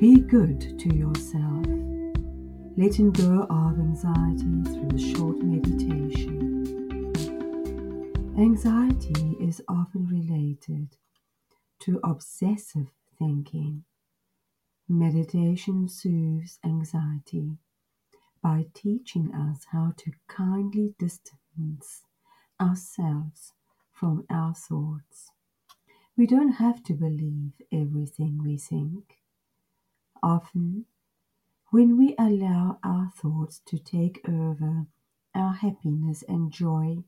Be good to yourself, letting go of anxiety through a short meditation. Anxiety is often related to obsessive thinking. Meditation soothes anxiety by teaching us how to kindly distance ourselves from our thoughts. We don't have to believe everything we think. Often, when we allow our thoughts to take over our happiness and joy,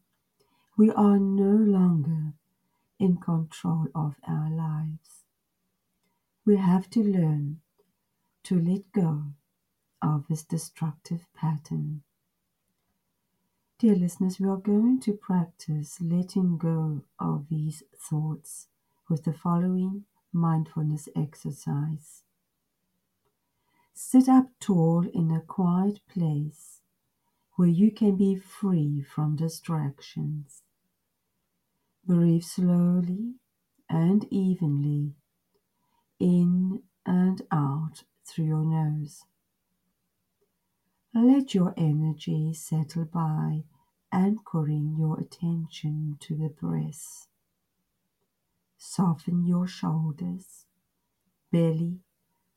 we are no longer in control of our lives. We have to learn to let go of this destructive pattern. Dear listeners, we are going to practice letting go of these thoughts with the following mindfulness exercise. Sit up tall in a quiet place where you can be free from distractions. Breathe slowly and evenly in and out through your nose. Let your energy settle by anchoring your attention to the breath. Soften your shoulders, belly,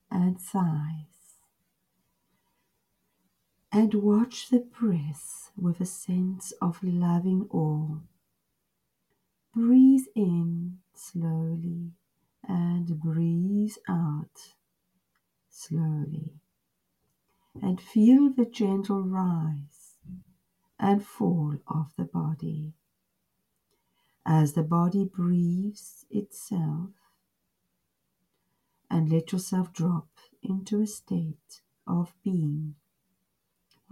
and thighs and watch the breath with a sense of loving awe. Breathe in slowly and breathe out slowly. And feel the gentle rise and fall of the body. As the body breathes itself, and let yourself drop into a state of being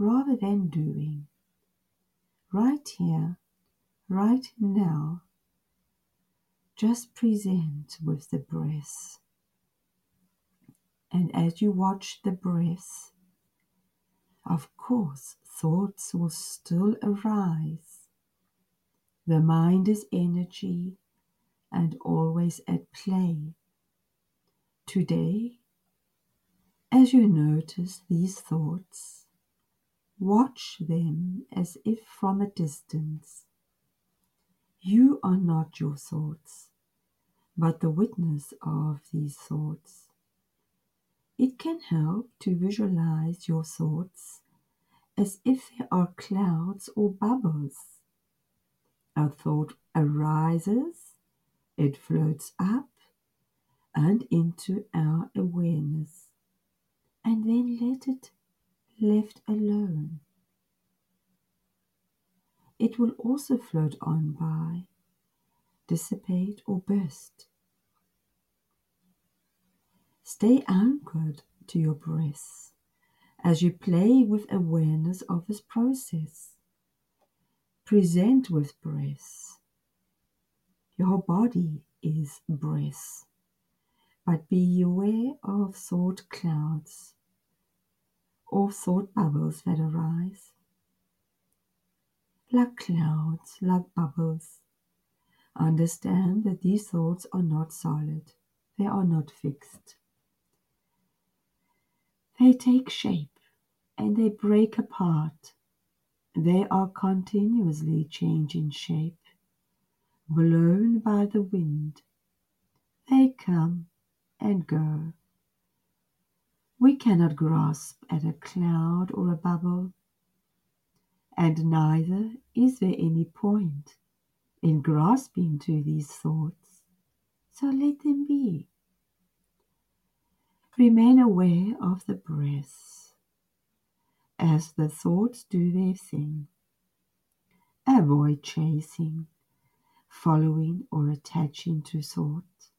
rather than doing. Right here, right now, just present with the breath. And as you watch the breath, of course, thoughts will still arise. The mind is energy and always at play. Today, as you notice these thoughts, Watch them as if from a distance. You are not your thoughts, but the witness of these thoughts. It can help to visualize your thoughts as if they are clouds or bubbles. A thought arises, it floats up and into our awareness, and then let it left alone. It will also float on by, dissipate, or burst. Stay anchored to your breath as you play with awareness of this process. Present with breath. Your body is breath, but be aware of thought clouds or thought bubbles that arise. Like clouds, like bubbles. Understand that these thoughts are not solid, they are not fixed. They take shape and they break apart. They are continuously changing shape, blown by the wind. They come and go. We cannot grasp at a cloud or a bubble, and neither is there any point in grasping to these thoughts, so let them be. Remain aware of the breath as the thoughts do their thing. Avoid chasing, following, or attaching to thoughts.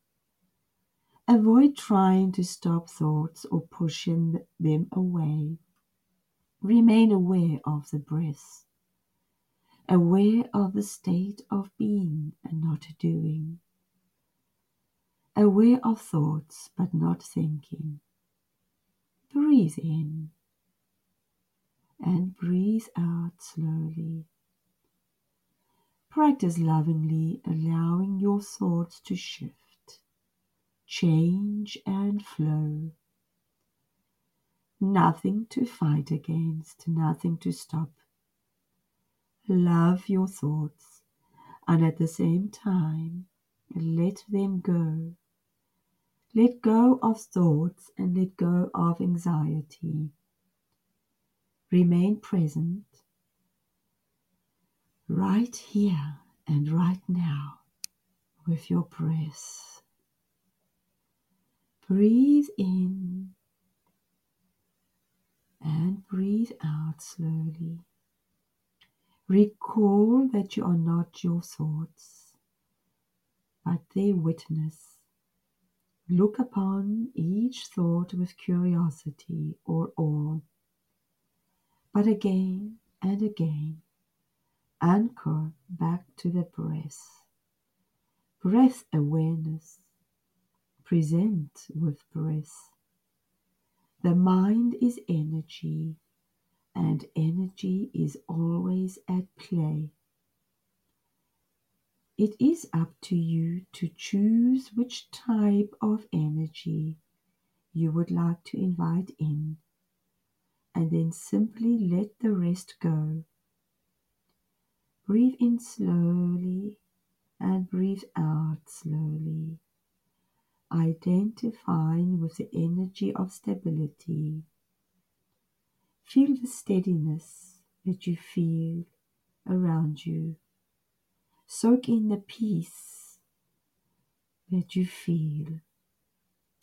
Avoid trying to stop thoughts or pushing them away. Remain aware of the breath, aware of the state of being and not doing, aware of thoughts but not thinking. Breathe in and breathe out slowly. Practice lovingly allowing your thoughts to shift change and flow Nothing to fight against, nothing to stop. Love your thoughts and at the same time let them go. Let go of thoughts and let go of anxiety. Remain present right here and right now with your breath. Breathe in and breathe out slowly. Recall that you are not your thoughts, but their witness. Look upon each thought with curiosity or awe, but again and again anchor back to the breath. Breath awareness. Present with breath. The mind is energy, and energy is always at play. It is up to you to choose which type of energy you would like to invite in, and then simply let the rest go. Breathe in slowly and breathe out slowly, identifying with the energy of stability. Feel the steadiness that you feel around you. Soak in the peace that you feel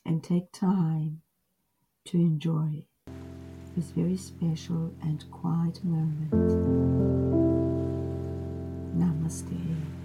and take time to enjoy this very special and quiet moment. Namaste.